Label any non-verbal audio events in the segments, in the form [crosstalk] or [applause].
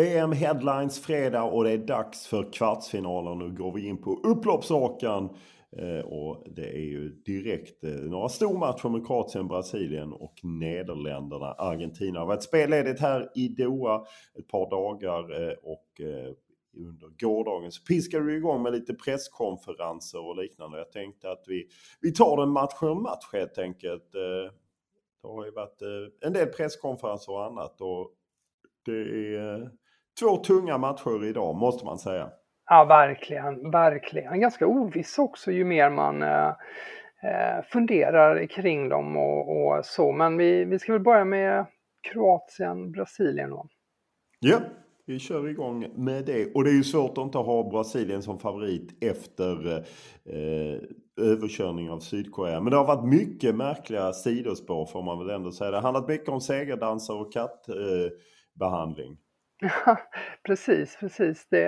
VM Headlines fredag och det är dags för kvartsfinaler. Nu går vi in på upploppsrakan. Eh, och det är ju direkt eh, några stormatcher med Kroatien, Brasilien och Nederländerna. Argentina har varit spelledigt här i Doha ett par dagar eh, och under gårdagen så piskade vi igång med lite presskonferenser och liknande. Jag tänkte att vi, vi tar den match för match helt enkelt. Det har ju varit en del presskonferenser och annat och det är två tunga matcher idag måste man säga. Ja, verkligen, verkligen. Ganska oviss också ju mer man eh, eh, funderar kring dem och, och, så. Men vi, vi ska väl börja med Kroatien, Brasilien då. Ja, vi kör igång med det. Och det är ju svårt att inte ha Brasilien som favorit efter eh, överkörning av Sydkorea. Men det har varit mycket märkliga sidospår får man väl ändå säga. Det har handlat mycket om segerdansar och kattbehandling. Eh, Ja, [laughs] precis, precis. Det,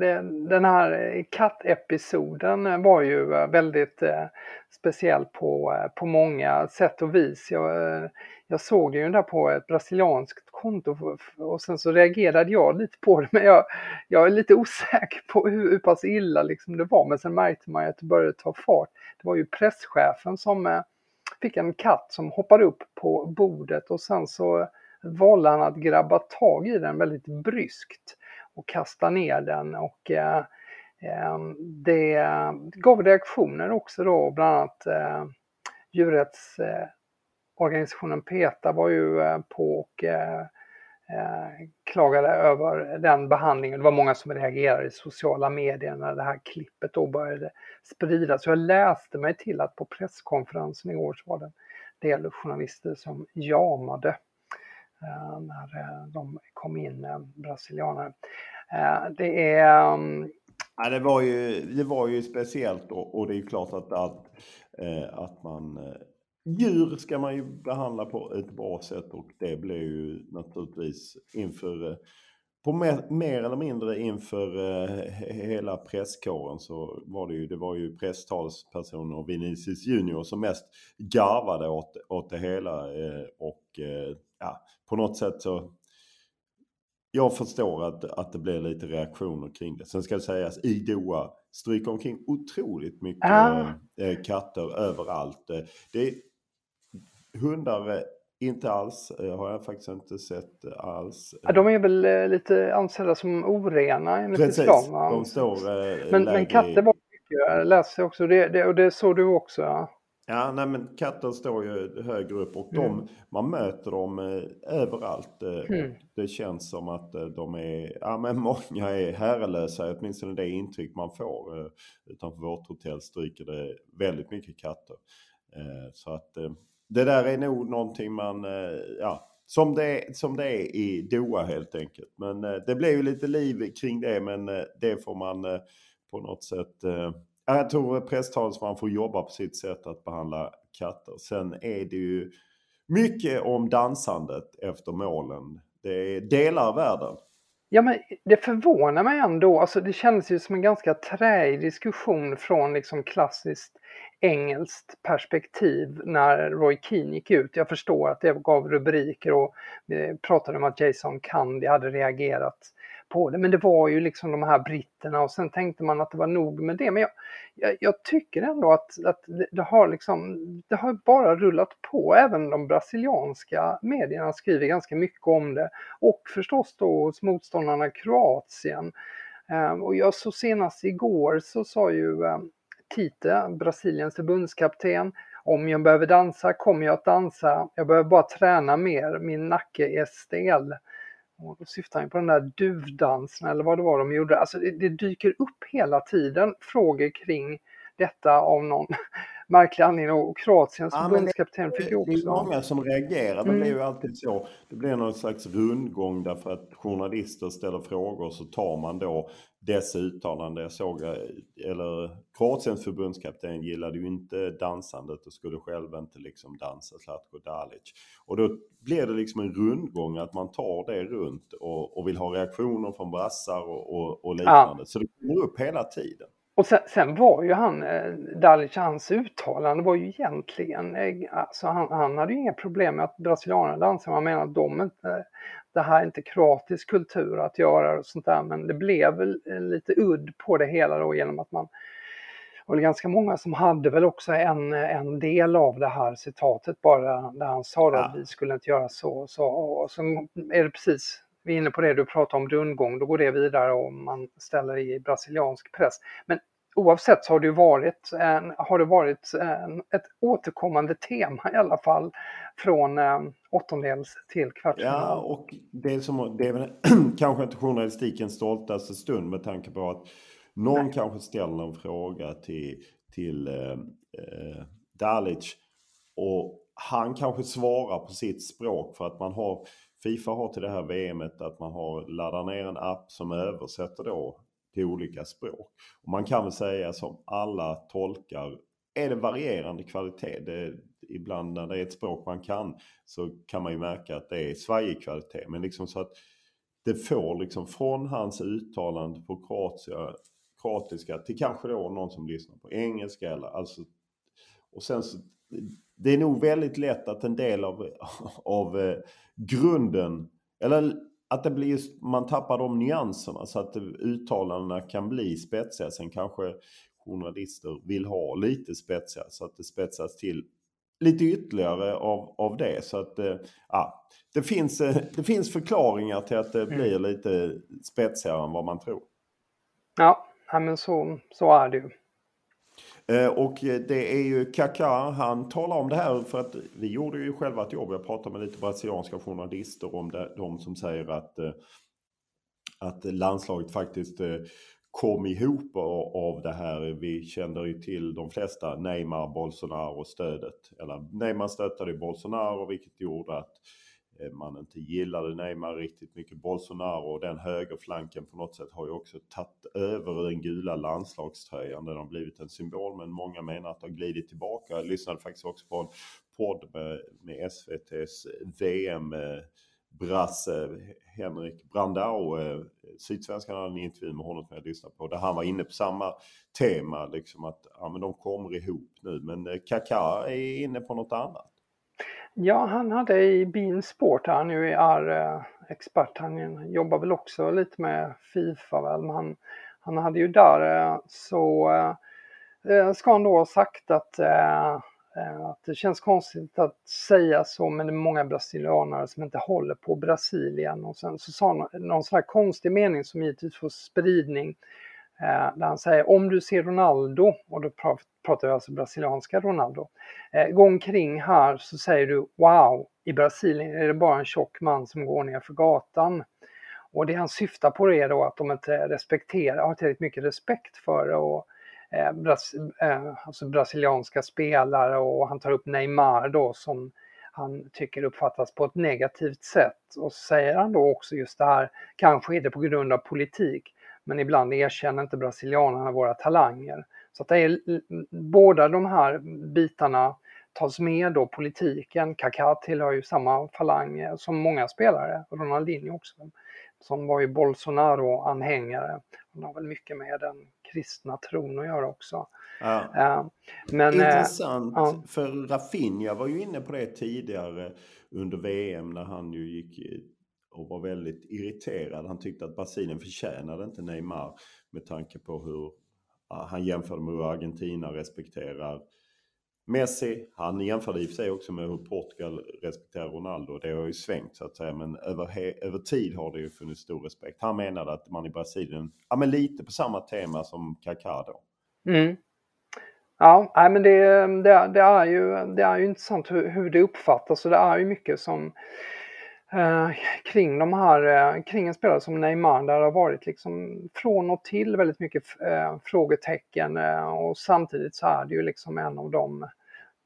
det, den här eh, kattepisoden var ju eh, väldigt eh, speciell på, eh, på många sätt och vis. Jag, jag såg det ju där på ett brasilianskt konto och sen så reagerade jag lite på det [laughs] men jag, jag är lite osäker på hur, hur pass illa liksom det var men sen märkte man ju att det började ta fart. Det var ju presschefen som eh, fick en katt som hoppade upp på bordet och sen så valde han att grabba tag i den väldigt bryskt och kasta ner den och eh, eh, det gav reaktioner också då, bland annat eh, djurrättsorganisationen PETA var ju eh, på och eh, eh, klagade över den behandlingen. Det var många som reagerade i sociala medier när det här klippet då började spridas. Så jag läste mig till att på presskonferensen igår så var det en del journalister som jamade Eh, när eh, de kom in, eh, brasilianare. Eh, det är... Mm, ja, det, var ju, det var ju speciellt och, och det är ju klart att, att, att man Djur ska man ju behandla på ett bra sätt och det blev ju naturligtvis inför på mer, mer, eller mindre inför hela presskåren så var det ju, det var ju presstalspersoner och Vinicius Junior som mest garvade åt, åt det hela och ja, på något sätt så jag förstår att, att det blir lite reaktioner kring det. Sen ska det sägas, i Doha stryker omkring otroligt mycket ah. katter överallt. Det är hundar inte alls, har jag faktiskt inte sett alls. Ja, de är väl eh, lite ansedda som orena enligt Precis, islam? Va? de står eh, men, men katter var mycket, jag läste också, det, det, och det såg du också? Ja, ja nej, men katter står ju högre upp och de, mm. man möter dem eh, överallt. Eh, mm. Det känns som att eh, de är, ja men många är herrelösa, åtminstone det intryck man får. Eh, utanför vårt hotell stryker det väldigt mycket katter. så att det där är nog någonting man, eh, ja, som det, som det är i Doha helt enkelt. Men eh, det blir ju lite liv kring det men eh, det får man på något sätt jag tror presstalsman får jobba på sitt sätt att behandla katter. Sen är det ju mycket om dansandet efter målen. Det är delar av världen. Ja, men det förvånar mig ändå. Alltså, det kändes ju som en ganska träig diskussion från liksom klassiskt engelskt perspektiv när Roy Keane gick ut. Jag förstår att det gav rubriker och eh, pratade om att Jason Candy hade reagerat på det. Men det var ju liksom de här britterna och sen tänkte man att det var nog med det. Men jag, jag, jag tycker ändå att, att det, det, har liksom, det har bara rullat på. Även de brasilianska medierna skriver ganska mycket om det. Och förstås då hos motståndarna Kroatien. Ehm, och jag så senast igår så sa ju ehm, Tite, Brasiliens förbundskapten, om jag behöver dansa kommer jag att dansa. Jag behöver bara träna mer. Min nacke är stel. Och då syftar han på den där duvdansen eller vad det var de gjorde. Alltså det, det dyker upp hela tiden frågor kring detta av någon [laughs] märklig anledning. Och Kroatiens ja, förbundskapten fick också... Det är många som reagerar. Det mm. blir ju alltid så. Det blir någon slags rundgång därför att journalister ställer frågor så tar man då dess uttalande. Jag såg, eh, eller Kroatiens förbundskapten gillade ju inte dansandet och skulle själv inte liksom dansa Zlatko Dalic. Och då blir det liksom en rundgång att man tar det runt och, och vill ha reaktioner från brassar och, och, och liknande. Ja. Så det kommer upp hela tiden. Och sen, sen, var ju han, eh, Dalic, hans uttalande var ju egentligen, eh, alltså han, han hade ju inga problem med att brasilianerna dansar, man menar att de inte, det här är inte kroatisk kultur att göra och sånt där, men det blev väl lite udd på det hela då genom att man och det ganska många som hade väl också en, en del av det här citatet bara där han sa ja. att vi skulle inte göra så. så och så är det precis vi är inne på det du pratar om rundgång, då går det vidare och man ställer i brasiliansk press. Men oavsett så har det varit, en, har det varit en, ett återkommande tema i alla fall från eh, åttondels till kvartsfinal. Ja, och det som, det är väl [clears throat] kanske inte journalistikens stoltaste stund med tanke på att någon Nej. kanske ställer en fråga till, till eh, eh, Dalic och han kanske svarar på sitt språk för att man har Fifa har till det här VMet att man har laddar ner en app som översätter då till olika språk. Och man kan väl säga som alla tolkar är det varierande kvalitet. Det, ibland när det är ett språk man kan så kan man ju märka att det är svajig kvalitet. Men liksom så att det får liksom från hans uttalande på kroatia, kroatiska till kanske då någon som lyssnar på engelska eller alltså och sen så det är nog väldigt lätt att en del av, av eh, grunden, eller att det blir, man tappar de nyanserna så att uttalandena kan bli spetsiga. Sen kanske journalister vill ha lite spetsiga så att det spetsas till lite ytterligare av, av det. Så att eh, ja, det, finns, eh, det finns förklaringar till att det mm. blir lite spetsigare än vad man tror. Ja, men så, så är det ju. Eh, och det är ju Kaká, han talar om det här för att vi gjorde ju själva ett jobb. Jag pratade med lite brasilianska journalister om det, de som säger att, eh, att landslaget faktiskt eh, kom ihop av det här. Vi kände ju till de flesta Neymar, Bolsonaro-stödet. Eller Neymar stöttade Bolsonaro vilket gjorde att Eh, Eh, man inte gillade Neymar riktigt mycket. Bolsonaro och den högerflanken på något sätt har ju också tagit över den gula landslagströjan. Den har blivit en symbol men många menar att det har glidit tillbaka. Jag lyssnade faktiskt också på en podd med, med SVTs VM-brasse eh, eh, Henrik Brandao. Sydsvenskan hade en intervju med honom som jag lyssnade på där han var inne på samma tema. Liksom att ja, men de kommer ihop nu. Men Kaká är inne på något annat. Ja, han hade i Bean Sport, han ju är expert, han jobbar väl också lite med Fifa väl, men han, han hade ju där eh, så eh, eh, ska han då ha sagt att, att det känns konstigt att säga så, men det är många brasilianare som inte håller på Brasilien. Och sen så sa han någon sån här konstig mening som givetvis får spridning där han säger om du ser Ronaldo, och då pratar vi alltså brasilianska Ronaldo. Eh, gå omkring här så säger du wow, i Brasilien är det bara en tjock man som går ner för gatan. Och det han syftar på är då att de inte respekterar, har tillräckligt mycket respekt för och, eh, bras, eh, alltså brasilianska spelare och han tar upp Neymar då som han tycker uppfattas på ett negativt sätt. Och så säger han då också just det här, kanske är det på grund av politik, men ibland erkänner inte brasilianerna våra talanger. Så att det är båda de här bitarna tas med då politiken. Kaká tillhör ju samma falang som många spelare, Ronaldinho också, som var ju Bolsonaro-anhängare. Han har väl mycket med den kristna tron att göra också. Ja. Uh, men, Intressant, uh, för Rafinha var ju inne på det tidigare under VM när han ju gick och var väldigt irriterad. Han tyckte att Brasilien förtjänade inte Neymar med tanke på hur han jämförde med hur Argentina respekterar Messi. Han jämförde i och för sig också med hur Portugal respekterar Ronaldo. Det har ju svängt så att säga men över, över tid har det ju funnits stor respekt. Han menade att man i Brasilien, ja men lite på samma tema som Kaká då. Mm. Ja, nej, men det, det, det, är ju, det är ju intressant hur, hur det uppfattas och det är ju mycket som eh, kring de här, eh, kring en spelare som Neymar där det har varit liksom från och till väldigt mycket eh, frågetecken eh, och samtidigt så är det ju liksom en av de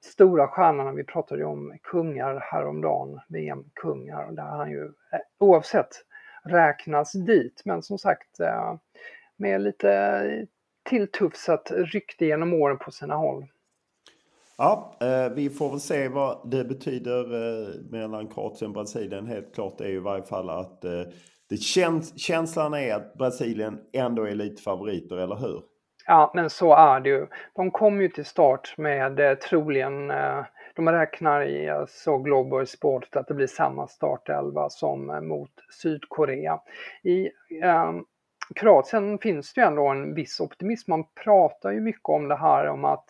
stora stjärnorna, vi pratade ju om kungar häromdagen, VM-kungar, där han ju eh, oavsett räknas dit. Men som sagt, eh, med lite tilltufsat rykte genom åren på sina håll. Ja, eh, vi får väl se vad det betyder eh, mellan Kroatien och Brasilien. Helt klart är ju i varje fall att eh, det känns, känslan är att Brasilien ändå är lite favoriter, eller hur? Ja, men så är det ju. De kom ju till start med troligen, de räknar i, så Global Sport, att det blir samma startelva som mot Sydkorea. I eh, Kroatien finns det ju ändå en viss optimism. Man pratar ju mycket om det här om att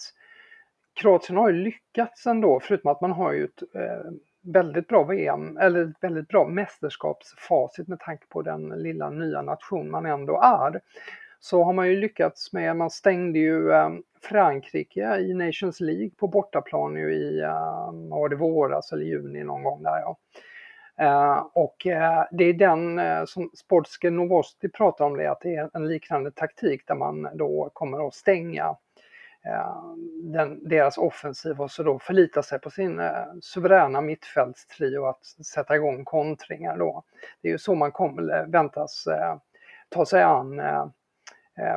Kroatien har ju lyckats ändå, förutom att man har ju ett eh, väldigt bra VM, eller väldigt bra mästerskapsfacit med tanke på den lilla nya nation man ändå är. Så har man ju lyckats med, man stängde ju eh, Frankrike i Nations League på bortaplan ju i, eh, var det våras eller juni någon gång där ja. Uh, och uh, det är den uh, som Sportske Novosti pratar om det, att det är en liknande taktik där man då kommer att stänga Eh, den, deras offensiv och så då förlita sig på sin eh, suveräna mittfältstrio att sätta igång kontringar då. Det är ju så man kommer eh, väntas ta sig an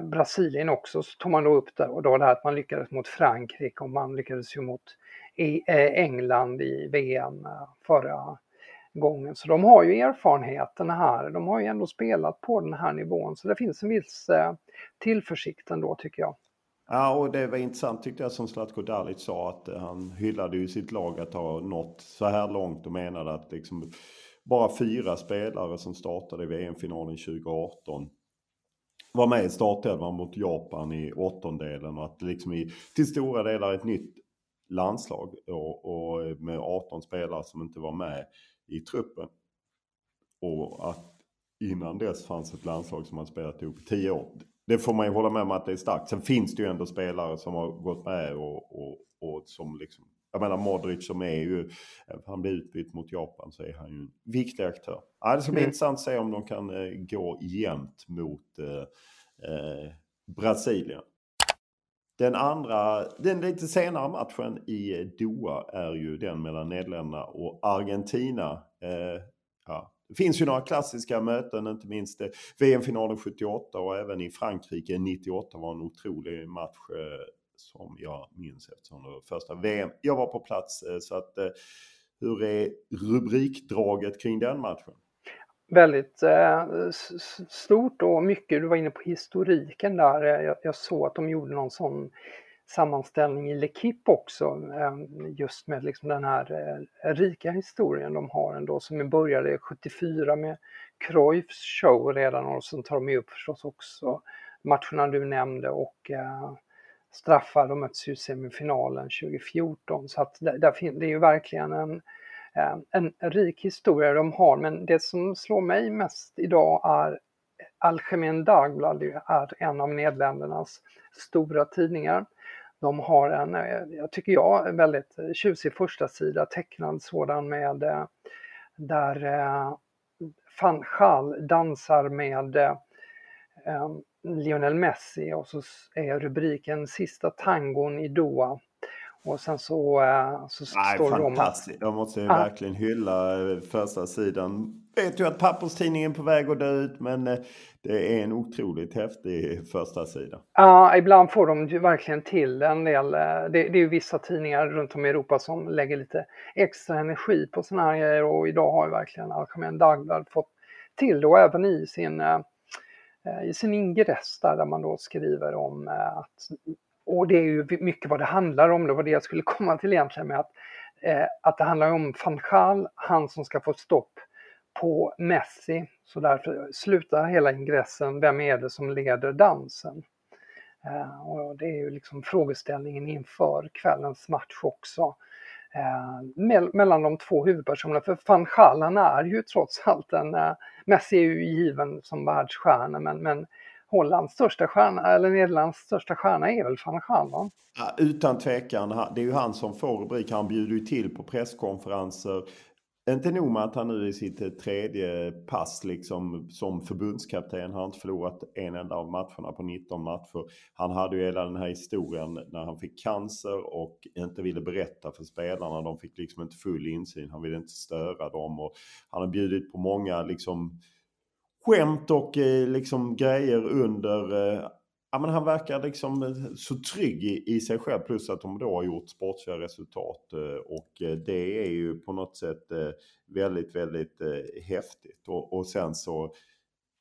Brasilien också, så tog man då upp det och då det här att man lyckades mot Frankrike och man lyckades ju mot e, England i VM förra gången. Så de har ju erfarenheten här. De har ju ändå spelat på den här nivån så det finns en viss eh, tillförsikt ändå tycker jag. Ja, och det var intressant tyckte jag som Zlatko Dalic sa att eh, han hyllade ju sitt lag att ha nått så här långt och menade att liksom bara fyra spelare som startade i VM-finalen 2018 var med i startelvan mot Japan i åttondelen och att det liksom i, till stora delar ett nytt landslag och, och med 18 spelare som inte var med i truppen. Och att innan dess fanns ett landslag som hade spelat ihop i tio år. Det får man ju hålla med om att det är starkt. Sen finns det ju ändå spelare som har gått med och, och, och som liksom jag menar Modric som är ju, han blir utbytt mot Japan så är han ju en viktig aktör. Ja, det ska bli mm. intressant att se om de kan eh, gå jämnt mot eh, eh, Brasilien. Den andra, den lite senare matchen i Doha är ju den mellan Nederländerna och Argentina. Eh, ja. Det finns ju några klassiska möten, inte minst eh, VM-finalen 78 och även i Frankrike 98 var en otrolig match eh, som jag minns eftersom det var första VM. Jag var på plats eh, så att hur är rubrikdraget kring den matchen? väldigt eh, stort och mycket, du var inne på historiken där, jag, jag såg att de gjorde någon sån sammanställning i L'Equipe också, eh, just med liksom den här eh, rika historien de har ändå, som började 74 med Cruyffs show redan och sen tar de ju upp förstås också matcherna du nämnde och eh, straffar, de möts ju i semifinalen 2014 så att där, det är ju verkligen en en rik historia de har, men det som slår mig mest idag är Algemeen Dagblad är en av Nederländernas stora tidningar. De har en, eh, jag tycker jag, en väldigt eh, tjusig första sida tecknad sådan med eh, där van Gaal dansar med Lionel Messi och så är rubriken Sista tangon i Doha. Och sen så, eh, så Nej, står Roma... fantastiskt. Jag måste ja. verkligen hylla eh, första sidan. Vet ju att papperstidningen är på väg att dö ut men eh, det är en otroligt häftig första sida. Ja, ibland får de ju verkligen till en del. Det, det är ju vissa tidningar runt om i Europa som lägger lite extra energi på sådana här grejer och idag har ju verkligen Alcamén Dagblad fått till och även i sin, i sin ingress där, där man då skriver om att och det är ju mycket vad det handlar om, det var det jag skulle [laughs] komma till egentligen med att, eh, att det handlar om van Gaal, han som ska få stopp på Messi. Så därför slutar hela ingressen, vem är det som leder dansen? Eh, och det är ju liksom frågeställningen inför kvällens match också. Eh, me mellan de två huvudpersonerna, för van Gaal han är ju trots allt en, eh, Messi är ju given som världsstjärna men, men Hollands största stjärna, eller Nederlands största stjärna är väl van Gaal? Ja, utan tvekan. Det är ju han som får rubrik. Han bjuder ju till på presskonferenser. Inte nog med att han nu i sitt eh, tredje pass liksom som förbundskapten har inte förlorat en enda av matcherna på 19 matcher. Han hade ju hela den här historien när han fick cancer och inte ville berätta för spelarna. De fick liksom inte full insyn. Han ville inte störa dem och han har bjudit på många liksom skämt och eh, liksom grejer under eh, Ja, men han verkar liksom eh, så trygg i, i, sig själv plus att de då har gjort sportsliga resultat och det är ju på något sätt väldigt, väldigt häftigt. Och, och sen så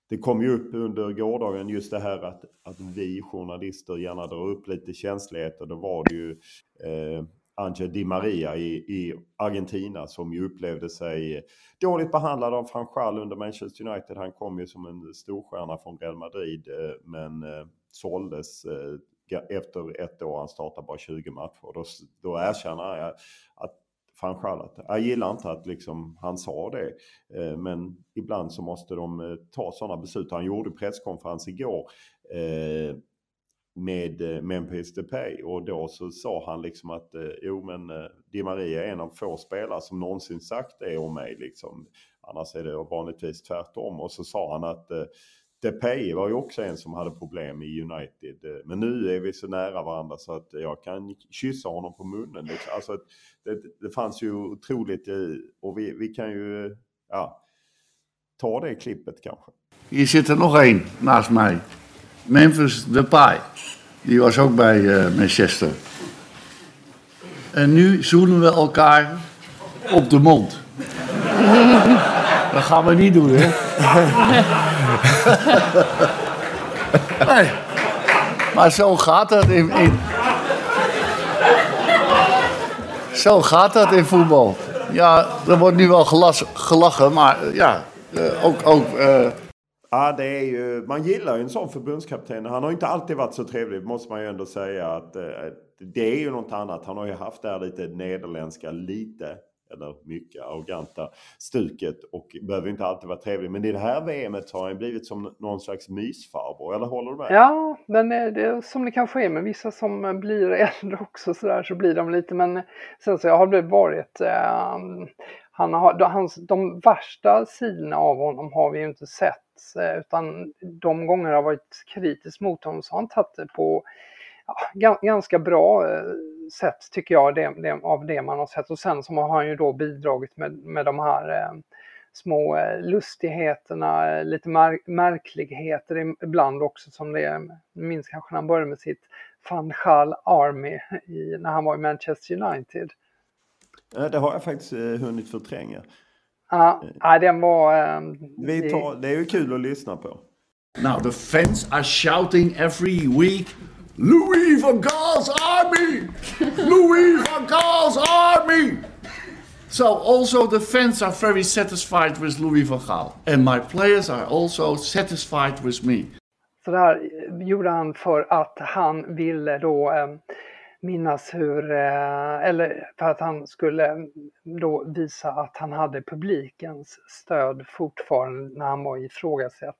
det kom ju upp under gårdagen just det här att, att vi journalister gärna drar upp lite känsligheter. Då var det ju eh, Angel Di Maria i, i Argentina som ju upplevde sig dåligt behandlad av Franchal under Manchester United. Han kom ju som en storstjärna från Real Madrid eh, men eh, såldes eh, efter ett år. Han startade bara 20 matcher. Då, då erkänner jag att Franchal att jag gillar inte att liksom han sa det. Men ibland så måste de ta sådana beslut. Han gjorde presskonferens igår med eh, Memphis Depay och då så sa han liksom att eh, jo men eh, Di Maria är en av få spelare som någonsin sagt det om mig liksom. Annars är det vanligtvis tvärtom och så sa han att Depay var ju också en som hade problem i United. Men nu är vi så nära varandra så att jag kan kyssa honom på munnen. Liksom. Alltså, det, det fanns ju otroligt och vi, vi kan ju ja, ta det klippet kanske. Hier sitter nog en naast mig. Memphis Depay. Die was ook bij uh, Manchester. En nu zoenen we elkaar op de mond. Dat gaan we niet doen, hè? [laughs] nee. Maar zo gaat dat in, in... Zo gaat dat in voetbal. Ja, er wordt nu wel gelas, gelachen, maar ja, uh, ook, ook uh, Ja, det är ju, man gillar ju en sån förbundskapten. Han har inte alltid varit så trevlig, måste man ju ändå säga. Eh, att Det är ju något annat. Han har ju haft det här lite nederländska, lite, eller mycket arroganta stuket och behöver inte alltid vara trevlig. Men i det här VMet har han blivit som någon slags mysfarbror, eller håller du med? Ja, men eh, det är som det kanske är med vissa som blir äldre också så där så blir de lite, men sen så har det varit eh, han har, hans, de värsta sidorna av honom har vi ju inte sett Eh, utan de gånger jag varit kritisk mot honom så har han tagit det på ja, ganska bra eh, sätt tycker jag det, det, av det man har sett. Och sen så har han ju då bidragit med, med de här eh, små eh, lustigheterna, lite mär, märkligheter ibland också som det är. minns kanske när han började med sitt Fanchal Army i, när han var i Manchester United. Det har jag faktiskt hunnit förtränga. Ja, ja den var... Um, Vi tar, det är ju kul att lyssna på. Now the fans are shouting every week Louis van Gaal's army! Louis van Gaal's army! So also the fans are very satisfied with Louis van Gaal. And my players are also satisfied with me. Så det här gjorde han för att han ville då um, minnas hur, eh, eller för att han skulle då visa att han hade publikens stöd fortfarande när han var ifrågasatt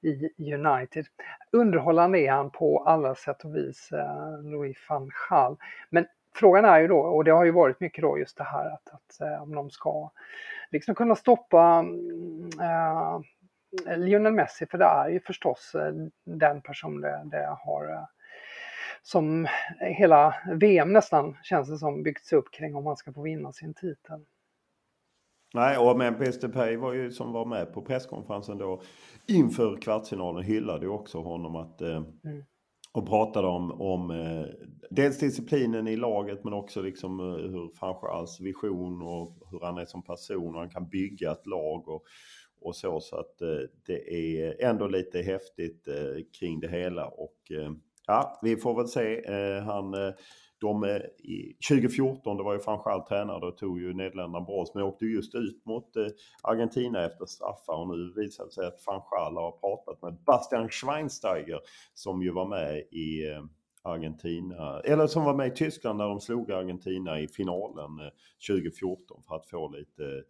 i United. Underhållande är han på alla sätt och vis, eh, Louis van Gaal. Men frågan är ju då, och det har ju varit mycket då just det här att, att eh, om de ska liksom kunna stoppa äh, Lionel Messi, för det är ju förstås den person det, det har som hela VM nästan känns det som byggts upp kring om han ska få vinna sin titel. Nej, och men Peter Pay var ju som var med på presskonferensen då inför kvartsfinalen hyllade ju också honom att eh, mm. och pratade om, om eh, dels disciplinen i laget men också liksom eh, hur Fanchals vision och hur han är som person och han kan bygga ett lag och, och så. Så att eh, det är ändå lite häftigt eh, kring det hela och eh, ja, vi får väl se. Eh, han eh, de, eh, 2014, det var ju Fanchal tränare, då tog ju Nederländerna brons men åkte just ut mot Argentina efter straffar och nu visar det sig att Fanchal har pratat med Bastian Schweinsteiger som ju var med i Argentina, eller som var med i Tyskland när de slog Argentina i finalen 2014 för att få lite,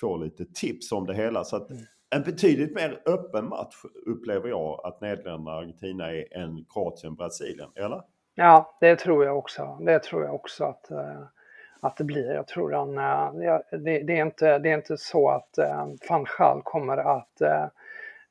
få lite tips om det hela. Så att mm en betydligt mer öppen match upplever jag att Nederländerna och Argentina är än Kroatien-Brasilien, eller? Ja, det tror jag också. Det tror jag också att, eh, att det blir. Jag tror han, eh, det, det, är inte, det är inte så att eh, van Gaal kommer att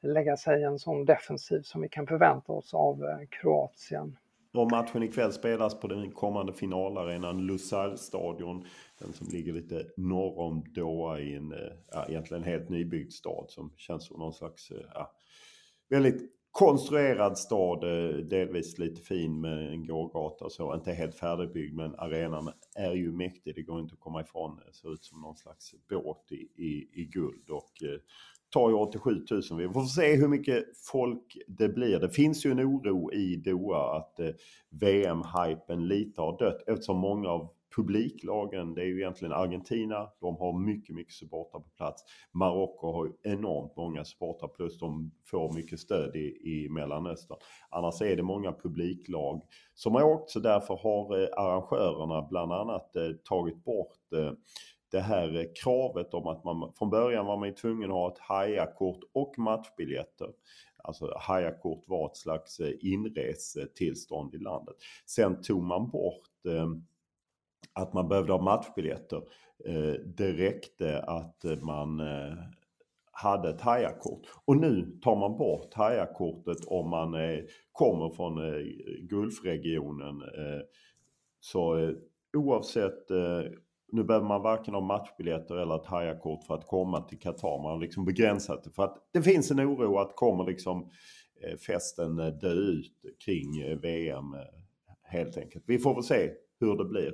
lägga sig i en sån defensiv som vi kan förvänta oss av Kroatien. Och matchen ikväll spelas på den kommande finalarenan Lusail-stadion. Den som ligger lite norr om Doha i en eh, ja, egentligen helt nybyggd stad som känns som någon slags eh, ja, väldigt konstruerad stad, eh, delvis lite fin med en gågata och så. Inte helt färdigbyggd men arenan är ju mäktig, det går inte att komma ifrån. Det ser ut som någon slags båt i, i, i guld och tar ju 87 000. Vi får se hur mycket folk det blir. Det finns ju en oro i Doha att eh, VM-hypen lite har dött eftersom många av publiklagen, det är ju egentligen Argentina, de har mycket, mycket supportrar på plats. Marocko har ju enormt många supportrar plus de får mycket stöd i, i Mellanöstern. Annars är det många publiklag som har åkt så därför har eh, arrangörerna bland annat eh, tagit bort eh, det här eh, kravet om att man från början var man tvungen att ha ett hajakort och matchbiljetter. Alltså hajakort var ett slags eh, inresetillstånd i landet. Sen tog man bort eh, att man behövde ha matchbiljetter. Eh, det räckte att man eh, hade ett hajakort. Och nu tar man bort hajakortet om man kommer från Gulfregionen. Eh, så oavsett, nu behöver man varken ha matchbiljetter eller ett hajakort för att komma till Qatar. Man har liksom begränsat det för att det finns en oro att kommer liksom eh, festen eh, dö ut kring eh, VM helt enkelt. Vi får väl se hur det blir.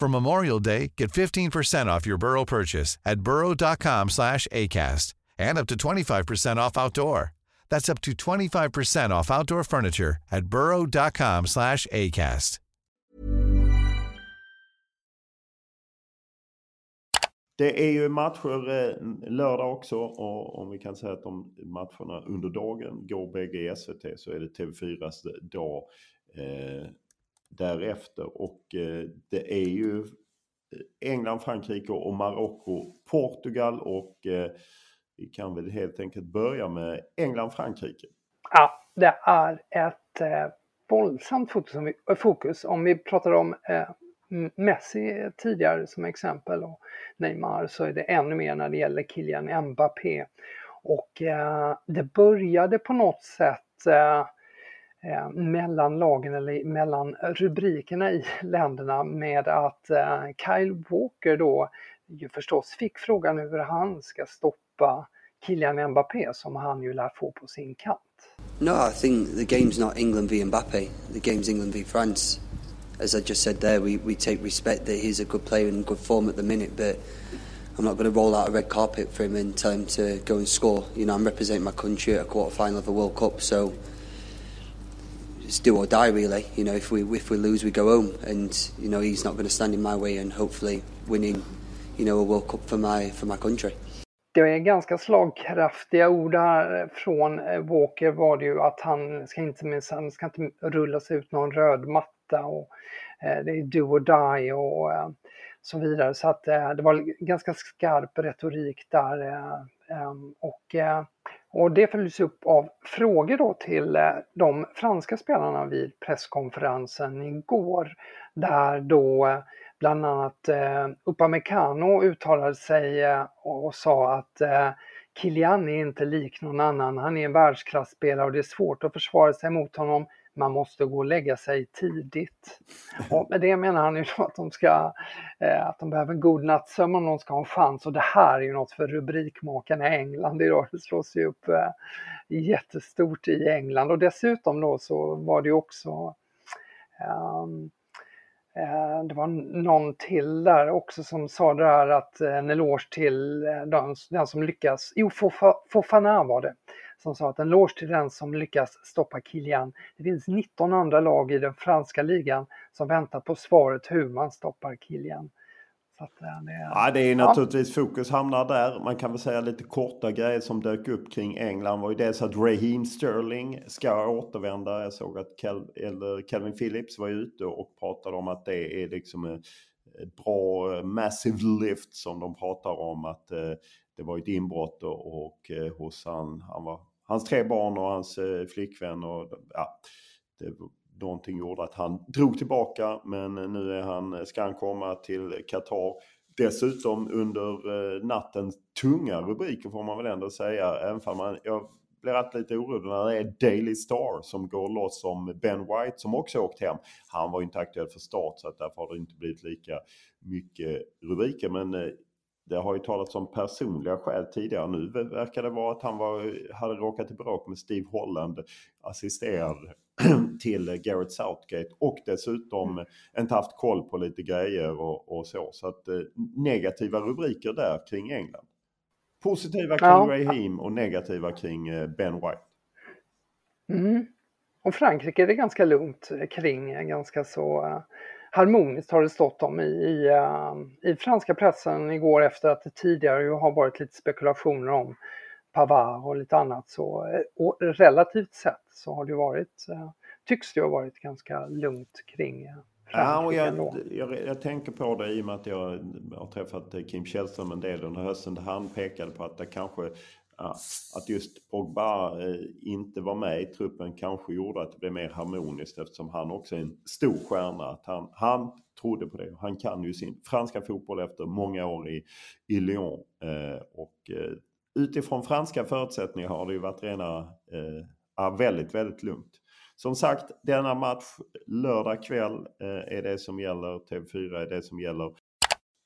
For Memorial Day, get 15% off your Burrow purchase at burrow.com slash ACAST and up to 25% off outdoor. That's up to 25% off outdoor furniture at burrow.com slash ACAST. Det är ju matcher eh, lördag också och om vi kan säga att de matcherna under dagen går bägge i SVT så är det TV4s dag eh, därefter. Och eh, det är ju eh, England, Frankrike och Marocko, Portugal och eh, vi kan väl helt enkelt börja med England, Frankrike. Ja, det är ett eh, våldsamt fokus om, vi, eh, fokus. om vi pratar om eh, Messi tidigare som exempel och Neymar så är det ännu mer när det gäller Kylian Mbappé. Och eh, det började på något sätt eh, eh, mellan lagen eller mellan rubrikerna i [laughs] länderna med att eh, Kyle Walker då ju förstås fick frågan hur han ska stoppa Kylian Mbappé som han ju lär få på sin kant. No, I think the game's not England v Mbappé. The game's England v France. As I just said there, we, we take respect that he's a good player in good form at the minute, but I'm not going to roll out a red carpet for him and tell him to go and score. You know, I'm representing my country at a quarter final of the World Cup, so it's do or die really. You know, if we if we lose, we go home, and you know he's not going to stand in my way, and hopefully winning, you know, a World Cup for my for my country. Det är ganska slagkraftiga ord här från eh, Walker var det ju att han ska inte minsann ska inte rullas ut någon röd matta och eh, det är do or die och eh, så vidare. Så att eh, det var ganska skarp retorik där eh, eh, och eh, och det följs upp av frågor då till eh, de franska spelarna vid presskonferensen igår. Där då eh, bland annat eh, Upamecano uttalade sig och sa att Kilian är inte lik någon annan. Han är en världsklasspelare och det är svårt att försvara sig mot honom man måste gå och lägga sig tidigt. [laughs] Och med det menar han ju att de, ska, eh, att de behöver god nattsömn om de ska ha en chans. Och det här är ju något för rubrikmakarna i England idag. Det slås ju upp eh, jättestort i England. Och dessutom då så var det ju också um, det var någon till där också som sa det här att en eloge till den, den som lyckas, jo Fofana var det, som sa att en loge till den som lyckas stoppa Kilian. Det finns 19 andra lag i den franska ligan som väntar på svaret hur man stoppar Kilian. Att, eh, det, ja, det är naturligtvis ja. fokus hamnar där. Man kan väl säga lite korta grejer som dök upp kring England var ju dels att Raheem Sterling ska återvända. Jag såg att Kel, Calvin Phillips var ute och pratade om att det är liksom ett bra eh, massive lift som de pratar om. Att eh, det var ett inbrott och, och eh, hos han, han var hans tre barn och hans eh, flickvän. Och, ja, det, någonting gjorde att han drog tillbaka men nu är han, eh, ska han komma till Qatar. Dessutom under natten tunga rubriker får man väl ändå säga. Även om man, jag blir alltid lite orolig när det är Daily Star som går loss som Ben White som också åkt hem. Han var ju inte aktuell för start så att därför har det inte blivit lika mycket rubriker. Men det har ju talats om personliga skäl tidigare. Nu verkar det vara att han var, hade råkat i bråk med Steve Holland, assisterad [clears throat] till Garrett Southgate och dessutom inte haft koll på lite grejer och, och så. Så att eh, negativa rubriker där kring England. Positiva kring ja. Raheem och negativa kring eh, Ben White. Mm. Och Frankrike är det ganska lugnt kring, ganska så uh harmoniskt har det stått om i, i, uh, i franska pressen igår efter att det tidigare ju har varit lite spekulationer om Pavard och lite annat. Så, eh, och relativt sett så har det varit, uh, tycks det ha varit ganska lugnt kring Ja, och jag, jag, jag, tänker på det i och med att jag har träffat Kim Källström en del under hösten. Där han pekade på att det kanske att just Pogba eh, inte var med i truppen kanske gjorde att det blev mer harmoniskt eftersom han också är en stor stjärna. Att han, han trodde på det. Han kan ju sin franska fotboll efter många år i, i Lyon. Eh, och eh, utifrån franska förutsättningar har det ju varit rena, eh, väldigt, väldigt lugnt. Som sagt, denna match lördag kväll eh, är det som gäller. TV4 är det som gäller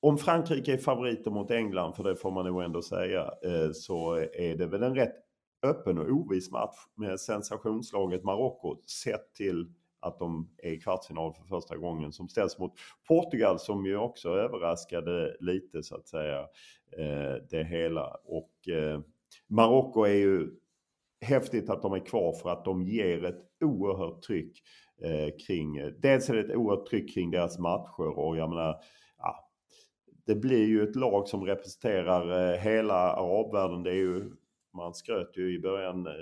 om Frankrike är favoriter mot England, för det får man nog ändå säga, eh, så är det väl en rätt öppen och oviss match med sensationslaget Marocko sett till att de är i kvartsfinal för första gången som ställs mot Portugal som ju också överraskade lite så att säga eh, det hela. Och eh, Marocko är ju häftigt att de är kvar för att de ger ett oerhört tryck kring, dels är det ett oerhört tryck kring deras matcher och jag menar det blir ju ett lag som representerar eh, hela arabvärlden. Det är ju, man skröt ju i början eh,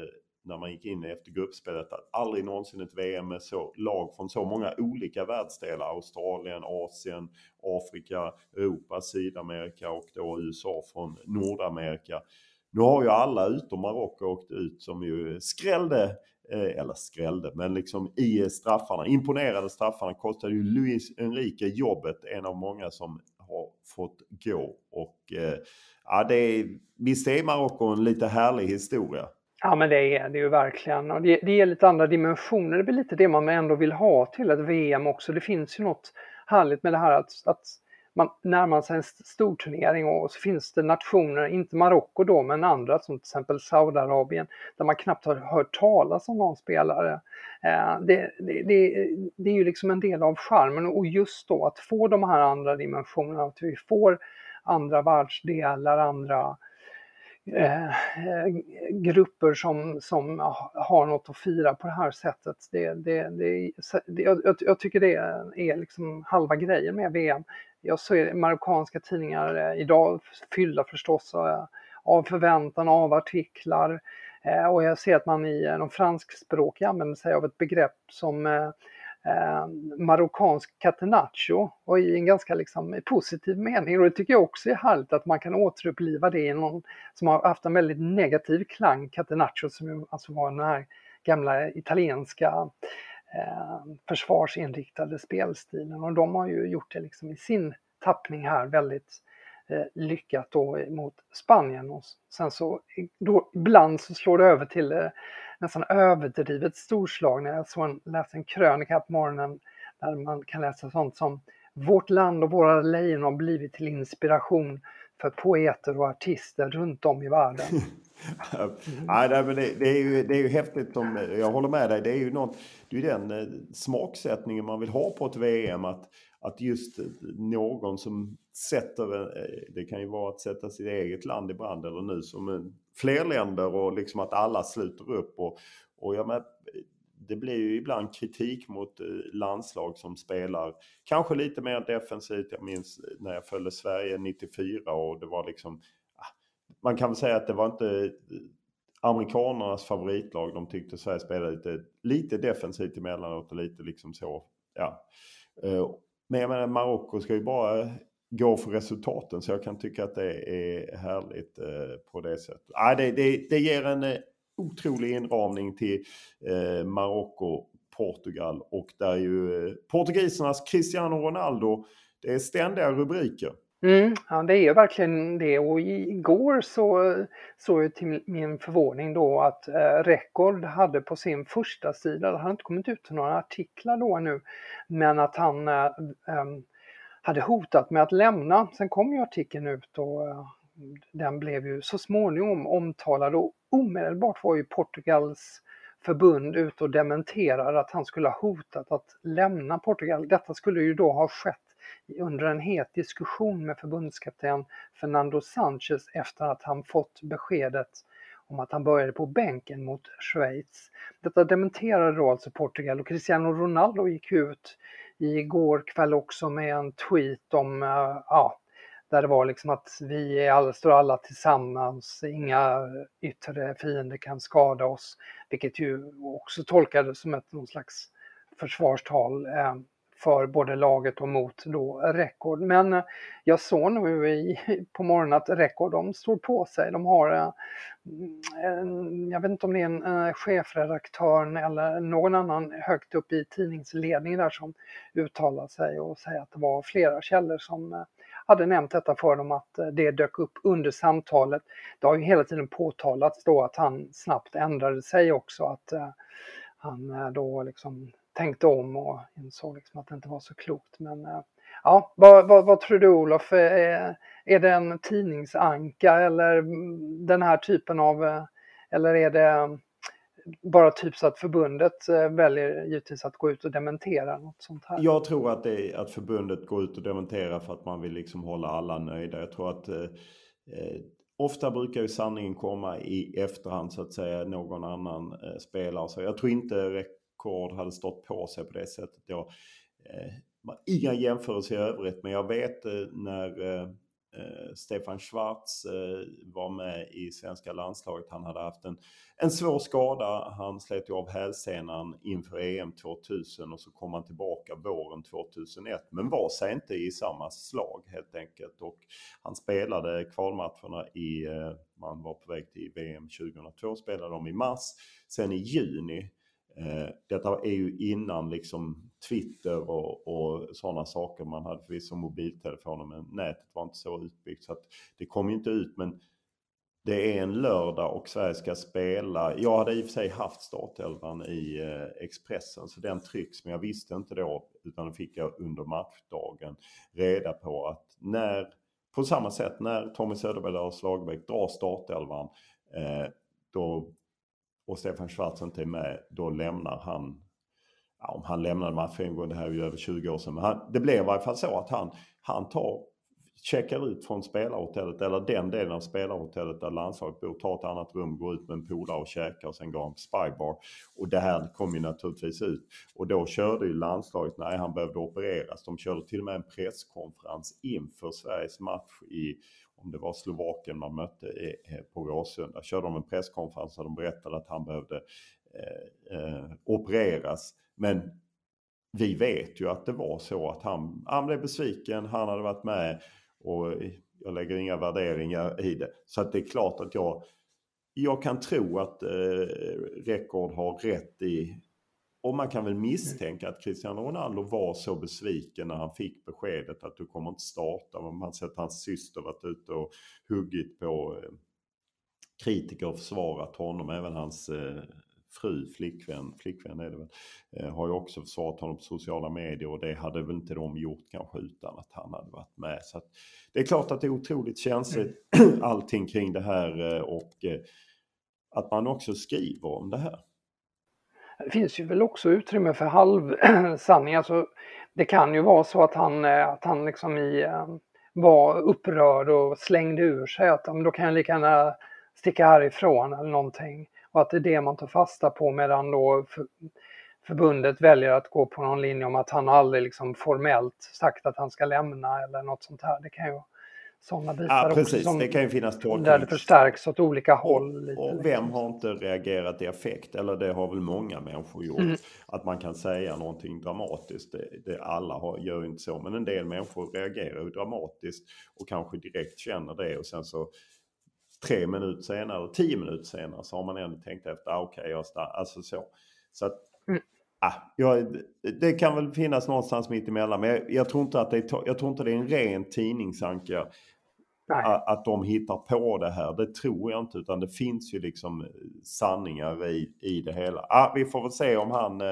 när man gick in efter gruppspelet att aldrig någonsin ett VM med så, lag från så många olika världsdelar. Australien, Asien, Afrika, Europa, Sydamerika och då USA från Nordamerika. Nu har ju alla utom Marocko åkt ut som ju skrällde, eh, eller skrällde, men liksom i straffarna, imponerade straffarna kostade ju Luis Enrique jobbet, en av många som har fått gå. Och eh, ja, det är, visst är Marocko en lite härlig historia. Ja men det är det ju verkligen och det, det ger lite andra dimensioner. Det blir lite det man ändå vill ha till ett VM också. Det finns ju något härligt med det här att, att man närmar sig en stor turnering och så finns det nationer, inte Marocko då, men andra som till exempel Saudiarabien, där man knappt har hört talas om någon spelare. Eh, det, det, det, det, är ju liksom en del av charmen och just då att få de här andra dimensionerna, att vi får andra världsdelar, andra Eh, grupper som, som har något att fira på det här sättet. Det, det, det, det jag, jag, tycker det är liksom halva grejen med VM. Jag ser marockanska tidningar eh, idag fyllda förstås av förväntan av artiklar eh, och jag ser att man i eh, de franskspråkiga använder sig av ett begrepp som eh, marockansk catenaccio. Och i en ganska liksom, positiv mening. Och det tycker jag också är härligt att man kan återuppliva det i någon som har haft en väldigt negativ klang, catenaccio som alltså var den här gamla italienska eh, försvarsinriktade spelstilen. Och de har ju gjort det liksom i sin tappning här väldigt eh, lyckat då mot Spanien. Och sen så då, ibland så slår det över till eh, nästan överdrivet storslagna. Jag såg en, läste en krönika på morgonen där man kan läsa sånt som Vårt land och våra lejon har blivit till inspiration för poeter och artister runt om i världen. [laughs] Nej, men det, det, är ju, det är ju häftigt, som, jag håller med dig. Det är ju något, det är den eh, smaksättningen man vill ha på ett VM. Att, att just eh, någon som sätter, eh, det kan ju vara att sätta sitt eget land i brand eller nu som fler länder och liksom att alla sluter upp. Och, och jag med, det blir ju ibland kritik mot eh, landslag som spelar kanske lite mer defensivt. Jag minns eh, när jag följde Sverige 94 och det var liksom ah, man kan väl säga att det var inte eh, amerikanernas favoritlag. De tyckte Sverige spelade lite, lite defensivt emellanåt och lite liksom så. Ja. Men jag menar Marocko ska ju bara går för resultaten så jag kan tycka att det är härligt eh, på det sättet. Ah, det, det, det ger en eh, otrolig inramning till eh, Marocko, Portugal och där ju eh, portugisernas Cristiano Ronaldo, det är ständiga rubriker. Mm, ja, det är verkligen det och igår så såg jag till min förvåning då att eh, Record hade på sin första sida, det har inte kommit ut några artiklar då nu, men att han eh, eh, hade hotat med att lämna. Sen kom ju artikeln ut och eh, den blev ju så småningom omtalad och omedelbart var ju Portugals förbund ute och dementerade att han skulle ha hotat att lämna Portugal. Detta skulle ju då ha skett under en het diskussion med förbundskapten Fernando Sanchez efter att han fått beskedet om att han började på bänken mot Schweiz. Detta dementerade då alltså Portugal och Cristiano Ronaldo gick ut igår kväll också med en tweet om, eh, ja, där det var liksom att vi är alla, står alla tillsammans, inga yttre fiender kan skada oss, vilket ju också tolkades som ett någon slags försvarstal eh, för både laget och mot då Record. Men eh, jag såg nu i, [laughs] på morgonen att Record de står på sig. De har, eh, en, jag vet inte om det är en, en chefredaktör eller någon annan högt upp i tidningsledningen där som uttalar sig och säger att det var flera källor som eh, hade nämnt detta för dem att det dök upp under samtalet. Det har ju hela tiden påtalats då att han snabbt ändrade sig också, att han då liksom tänkte om och insåg liksom att det inte var så klokt. Men eh, ja, vad, vad, vad tror du Olof? Är, är det en tidningsanka eller mm, den här typen av, eller är det mm, bara typ så att förbundet väljer givetvis att gå ut och dementera något sånt här? Jag tror att, det är, att förbundet går ut och dementerar för att man vill liksom hålla alla nöjda. Jag tror att eh, ofta brukar ju sanningen komma i efterhand så att säga någon annan eh, spelare. Så jag tror inte rekord hade stått på sig på det sättet. Jag, eh, inga jämförelser i övrigt, men jag vet eh, när eh, eh, Stefan Schwarz eh, var med i svenska landslaget. Han hade haft en, en svår skada. Han slet ju av hälsenan inför EM 2000 och så kom han tillbaka våren 2001. Men var sig inte i samma slag helt enkelt. Och han spelade kvalmatcherna i, eh, man var på väg till VM 2002, spelade de i mars. Sen i juni Eh, detta är ju innan liksom Twitter och, och sådana saker. Man hade förvisso mobiltelefoner men nätet var inte så utbyggt så att det kom ju inte ut. Men det är en lördag och Sverige ska spela. Jag hade i och för sig haft startelvan i eh, Expressen så den trycks men jag visste inte då utan det fick jag under matchdagen reda på att när, på samma sätt när Tommy Söderberg och Lars Lagerbäck drar startelvan eh, då och Stefan Schwarz inte är med, då lämnar han ja, om han lämnade matchen, det här är ju över 20 år sedan, men han, det blev i varje fall så att han, han tar, checkar ut från spelarhotellet, eller den delen av spelarhotellet där landslaget bor, tar ett annat rum, går ut med en polare och käkar och sen går han på Spybar. Och det här kom ju naturligtvis ut. Och då körde ju landslaget, nej han behövde opereras, de körde till och med en presskonferens inför Sveriges match i om det var Slovakien man mötte eh, på Råsunda, körde de en presskonferens där de berättade att han behövde eh, eh, opereras. Men vi vet ju att det var så att han, han blev besviken, han hade varit med och jag lägger inga värderingar i det. Så att det är klart att jag, jag kan tro att eh, Rekord har rätt i och man kan väl misstänka att Cristiano Ronaldo var så besviken när han fick beskedet att du kommer inte starta. Man har sett hans syster varit ute och huggit på eh, kritiker och försvarat honom. Även hans eh, fru, flickvän, flickvän är det väl, eh, har ju också försvarat honom på sociala medier och det hade väl inte de gjort kanske utan att han hade varit med. Så Det är klart att det är otroligt känsligt mm. [clears throat] allting kring det här och att man också skriver om det här. Det finns ju väl också utrymme för halvsanning. [clears throat] Alltså, det kan ju vara så att han, eh, att han liksom i, eh, var upprörd och slängde ur sig att då kan jag lika gärna sticka härifrån eller någonting. Och att det är det man tar fasta på medan då för, förbundet väljer att gå på någon linje om att han aldrig liksom formellt sagt att han ska lämna eller något sånt här. Det kan ju sådana bitar ja, precis. också. Det kan ju finnas tolknings... Där det förstärks åt olika håll. Och, och vem har inte reagerat i effekt? Eller det har väl många människor gjort. Mm. Att man kan säga någonting dramatiskt. Det, det alla har, gör inte så. Men en del människor reagerar ju dramatiskt och kanske direkt känner det. Och sen så tre minuter senare, eller tio minuter senare så har man ändå tänkt efter. Ah, Okej, okay, jag stannar. Alltså så. Så att, mm. Ah, ja, det kan väl finnas någonstans mitt emellan. Men jag, jag, tror inte att det är, jag tror inte det är en ren tidningsanka att, att de hittar på det här. Det tror jag inte utan det finns ju liksom sanningar i, i det hela. Ah, vi får väl se om han eh,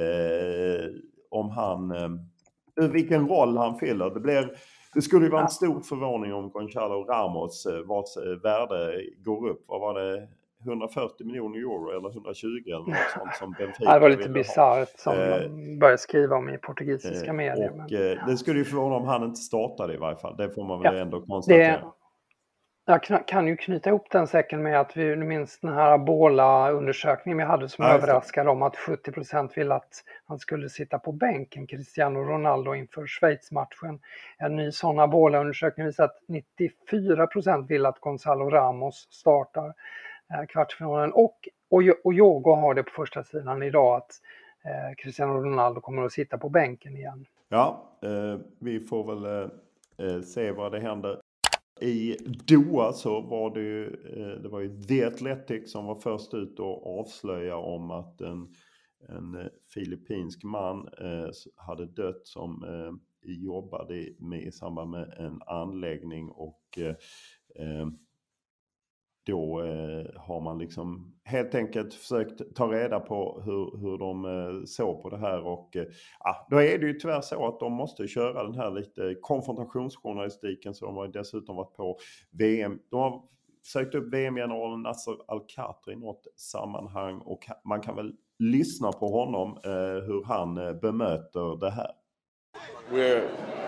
eh om han eh, vilken roll han fyller. Det, blir, det skulle ju vara en stor förvåning om Gonzalo Ramos eh, vars eh, värde går upp. Vad var det? 140 miljoner euro eller 120 eller något sånt som [laughs] Benfica Det var lite bisarrt som eh, de började skriva om i portugisiska eh, medier. Och, men, eh, Det skulle ju förvåna om han inte startade i varje fall. Det får man väl ja, ändå konstatera. Det, jag kan ju knyta ihop den säcken med att vi minns den här Bola-undersökningen vi hade som ja, överraskade om att 70% ville att han skulle sitta på bänken, Cristiano Ronaldo inför Schweiz-matchen. En ny sån Bola-undersökning visar att 94% vill att Gonzalo Ramos startar. Eh, Kvartsfinalen. Och, och, och Yogo har det på första sidan idag att eh, Cristiano Ronaldo kommer att sitta på bänken igen. Ja, eh, vi får väl eh, eh, se vad det händer. I Doha så var det ju, eh, det var ju The Athletic som var först ut och avslöja om att en, en eh, filippinsk man hade dött som jobbade med, i samband med en anläggning och då eh, har man liksom helt enkelt försökt ta reda på hur, hur de eh, såg på det här och eh, då är det ju tyvärr så att de måste köra den här lite konfrontationsjournalistiken så de har dessutom varit på VM. De har sökt upp VM-generalen Nasser Al-Khatri i något sammanhang och man kan väl lyssna på honom eh, hur han eh, bemöter det här. We're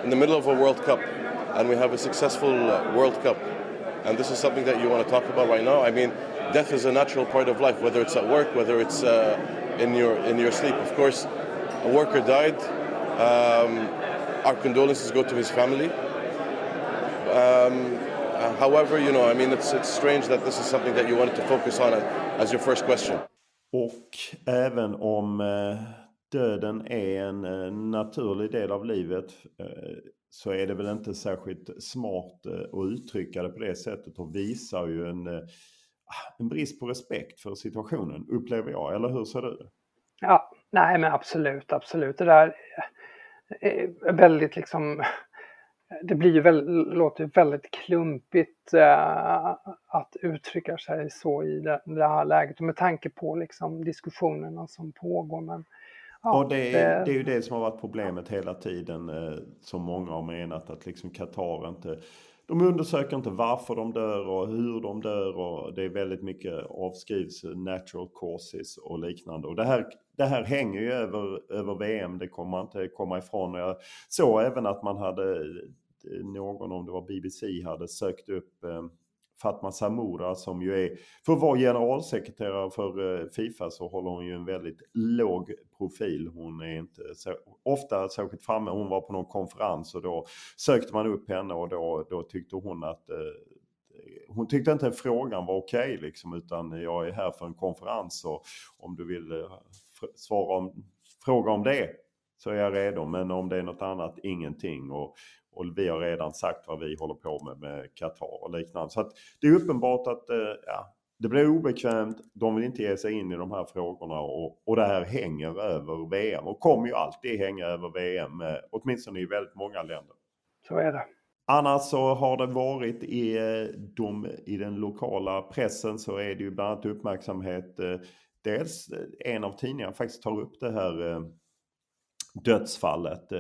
in the middle of a World Cup and we have a successful eh, World Cup and this is something that you want to talk about right now. I mean, death is a natural part of life, whether it's at work, whether it's uh, in your in your sleep. Of course, a worker died. Um, our condolences go to his family. Um, however, you know, I mean, it's, it's strange that this is something that you wanted to focus on as your first question. Och även om eh, döden är en eh, naturlig del av livet eh, så är det väl inte särskilt smart eh, att uttrycka det på det sättet och visar ju en, eh, ah, en brist på respekt för situationen, upplever jag. Eller hur ser du Ja, nej men absolut, absolut. Det där eh, är väldigt liksom det blir ju väldigt, låter väldigt klumpigt eh, att uttrycka sig så i det, det, här läget med tanke på liksom diskussionerna som pågår. Men, ja, och det är, det, är ju det som har varit problemet hela tiden eh, som många har menat att liksom Qatar inte de undersöker inte varför de dör och hur de dör och det är väldigt mycket avskrivs natural causes och liknande. Och det här, det här hänger ju över, över VM, det kommer man inte komma ifrån. Jag såg även att man hade någon, om det var BBC, hade sökt upp eh, Fatma Samura som ju är, för att vara generalsekreterare för eh, Fifa så håller hon ju en väldigt låg profil. Hon är inte så, ofta särskilt framme. Hon var på någon konferens och då sökte man upp henne och då, då tyckte hon att eh, hon tyckte inte frågan var okej okay, liksom utan jag är här för en konferens och om du vill eh, svara om, fråga om det så är jag redo. Men om det är något annat, ingenting. Och, och vi har redan sagt vad vi håller på med med Qatar och liknande. Så det är uppenbart att eh, ja, det blir obekvämt. De vill inte ge sig in i de här frågorna och, och det här hänger över VM och kommer ju alltid hänga över VM, eh, åtminstone i väldigt många länder. Så är det. Annars så har det varit i, eh, de, i den lokala pressen så är det ju bland annat uppmärksamhet. Dels en av tidningarna faktiskt tar upp det här dödsfallet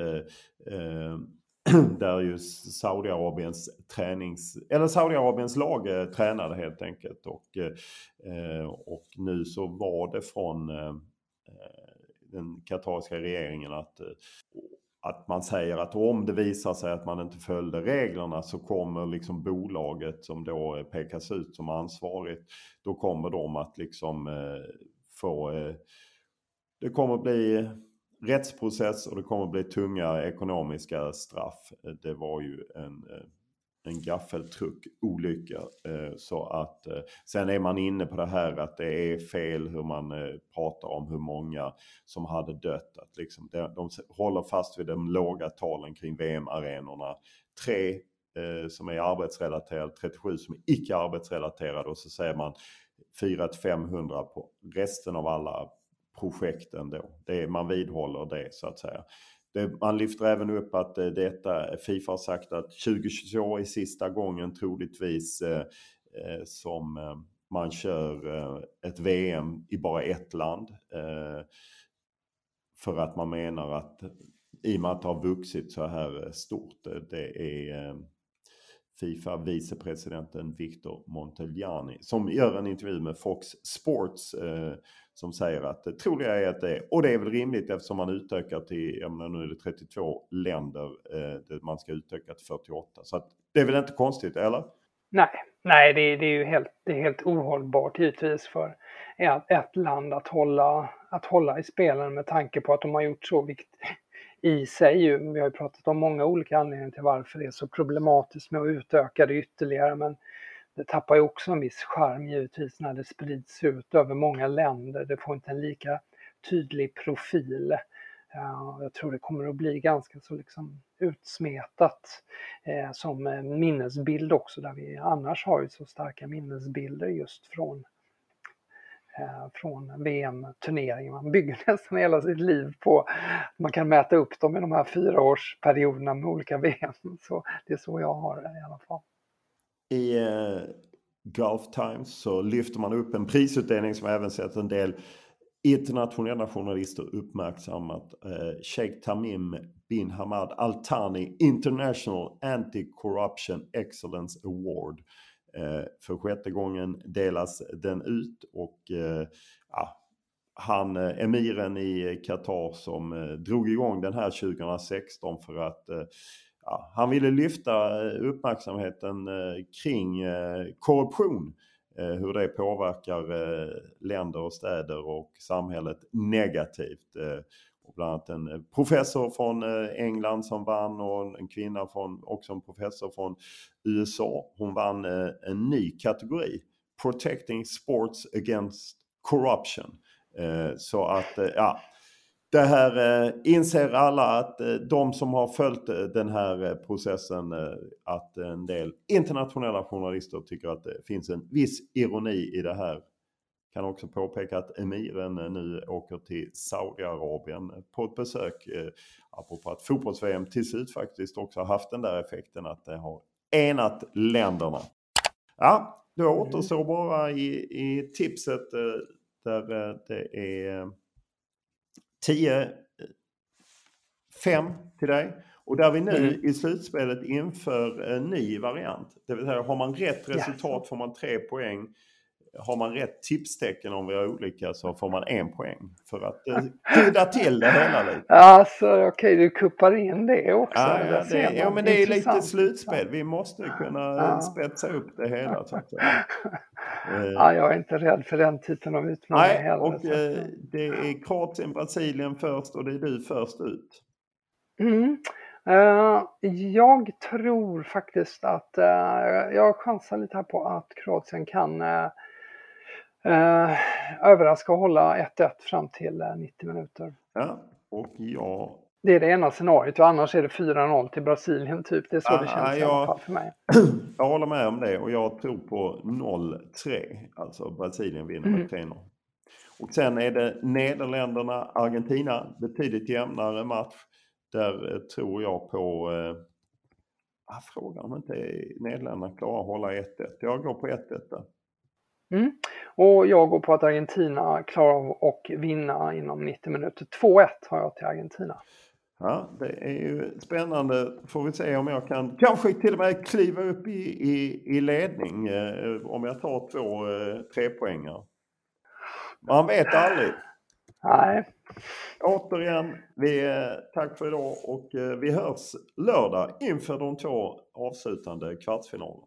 [clears throat] där ju Saudiarabiens tränings, eller Saudiarabiens lag eh, tränade helt enkelt. Och, eh, och nu så var det från eh, eh den katariska regeringen att eh, att man säger att om det visar sig att man inte följde reglerna så kommer liksom bolaget som då eh, pekas ut som ansvarigt, då kommer de att liksom få, det kommer bli rättsprocess och det kommer bli tunga ekonomiska straff. Eh, det var ju en, eh, en gaffeltruck-olycka. Eh, så att sen är man inne på det här att det är fel hur man pratar om hur många som hade dött. Att liksom, de håller fast vid de låga talen kring VM-arenorna. Tre som är arbetsrelaterade, 37 som är icke arbetsrelaterade och så säger man 400-500 på resten av alla projekten då. Det, man vidhåller det så att säga. Det, man lyfter även upp att eh, detta, Fifa har sagt att 2022 är sista gången troligtvis eh, eh, som eh, man kör eh, ett VM i bara ett land. Eh, för att man menar att i och med att det har vuxit så här eh, stort, det är Fifa vicepresidenten Victor Montagliani som gör en intervju med Fox Sports eh, som säger att eh, det troliga är att det är, och det är väl rimligt eftersom man utökar till, jag menar nu är det 32 länder, eh, man ska utöka till 48. Så att det är väl inte konstigt, eller? Nej, nej det, det är ju helt, det är helt ohållbart givetvis för ett, ett land att hålla, att hålla i spelen med tanke på att de har gjort så viktigt i sig. ju, Vi har ju pratat om många olika anledningar till varför det är så problematiskt med att utöka det ytterligare men det tappar ju också en viss charm givetvis när det sprids ut över många länder. Det får inte en lika tydlig profil. Eh, jag tror det kommer att bli ganska så liksom utsmetat eh, som minnesbild också där vi annars har ju så starka minnesbilder just från eh, från VM-turneringen. Man bygger [laughs] nästan hela sitt liv på att man kan mäta upp dem i de här fyraårsperioderna med olika VM. Så det är så jag har det i alla fall. I eh, Gulf Times så lyfter man upp en prisutdelning som även sett en del internationella journalister uppmärksammat. Eh, Sheikh Tamim bin Hamad Al Thani International Anti-Corruption Excellence Award. Eh, för sjätte gången delas den ut och eh, ja, han, eh, emiren i Qatar som eh, drog igång den här 2016 för att eh, ja, han ville lyfta eh, uppmärksamheten eh, kring eh, korruption. Hur det påverkar länder och städer och samhället negativt. bland annat en professor från England som vann och en kvinna från, också en professor från USA. Hon vann en ny kategori. Protecting Sports Against Corruption. Så att, ja, det här eh, inser alla att eh, de som har följt eh, den här processen att en del internationella journalister tycker att det finns en viss ironi i det här. Kan också påpeka att emiren nu åker till Saudiarabien på ett besök. Apropå att fotbolls-VM till slut faktiskt också haft den där effekten att det har enat länderna. Ja, då återstår bara i, i tipset där det är 10, 5 till dig. Och där vi nu mm. i slutspelet inför en ny variant. Det vill säga har man rätt resultat får man 3 poäng. Har man rätt tipstecken om vi har olika så får man en poäng. För att eh, till det hela lite. Alltså okej, okay, du kuppar in det också. Ja, det, det, ja men det är lite slutspel. Vi måste kunna ja. spetsa upp det hela. Så att, [laughs] ja, jag är inte rädd för den typen av utmaningar Nej, heller. Och, eh, det är Kroatien, Brasilien först och det är du först ut. Mm. Uh, jag tror faktiskt att uh, jag chansar lite här på att Kroatien kan uh, överraska och hålla 1-1 fram till 90 minuter. Ja, och jag det är det ena scenariot och annars är det 4-0 till Brasilien typ. Det är så ah, det känns jag, i alla fall för mig. [clears throat] Jag håller med om det och jag tror på 0-3. Alltså Brasilien vinner mm. med 3-0. Och sen är det Nederländerna, Argentina. Betydligt jämnare match. Där eh, tror jag på... Eh, ah, frågan om inte Nederländerna klarar att hålla 1-1. Jag går på 1-1 där. Mm. Och jag går på att Argentina klarar av att vinna inom 90 minuter. 2-1 har jag till Argentina. Ja, det är ju spännande. Får vi se om jag kan kanske till och med kliva upp i, i, i ledning eh, om jag tar två eh, trepoängare. Man vet aldrig. Nej. Återigen, vi, eh, tack för idag och eh, vi hörs lördag inför de två avslutande kvartsfinalerna.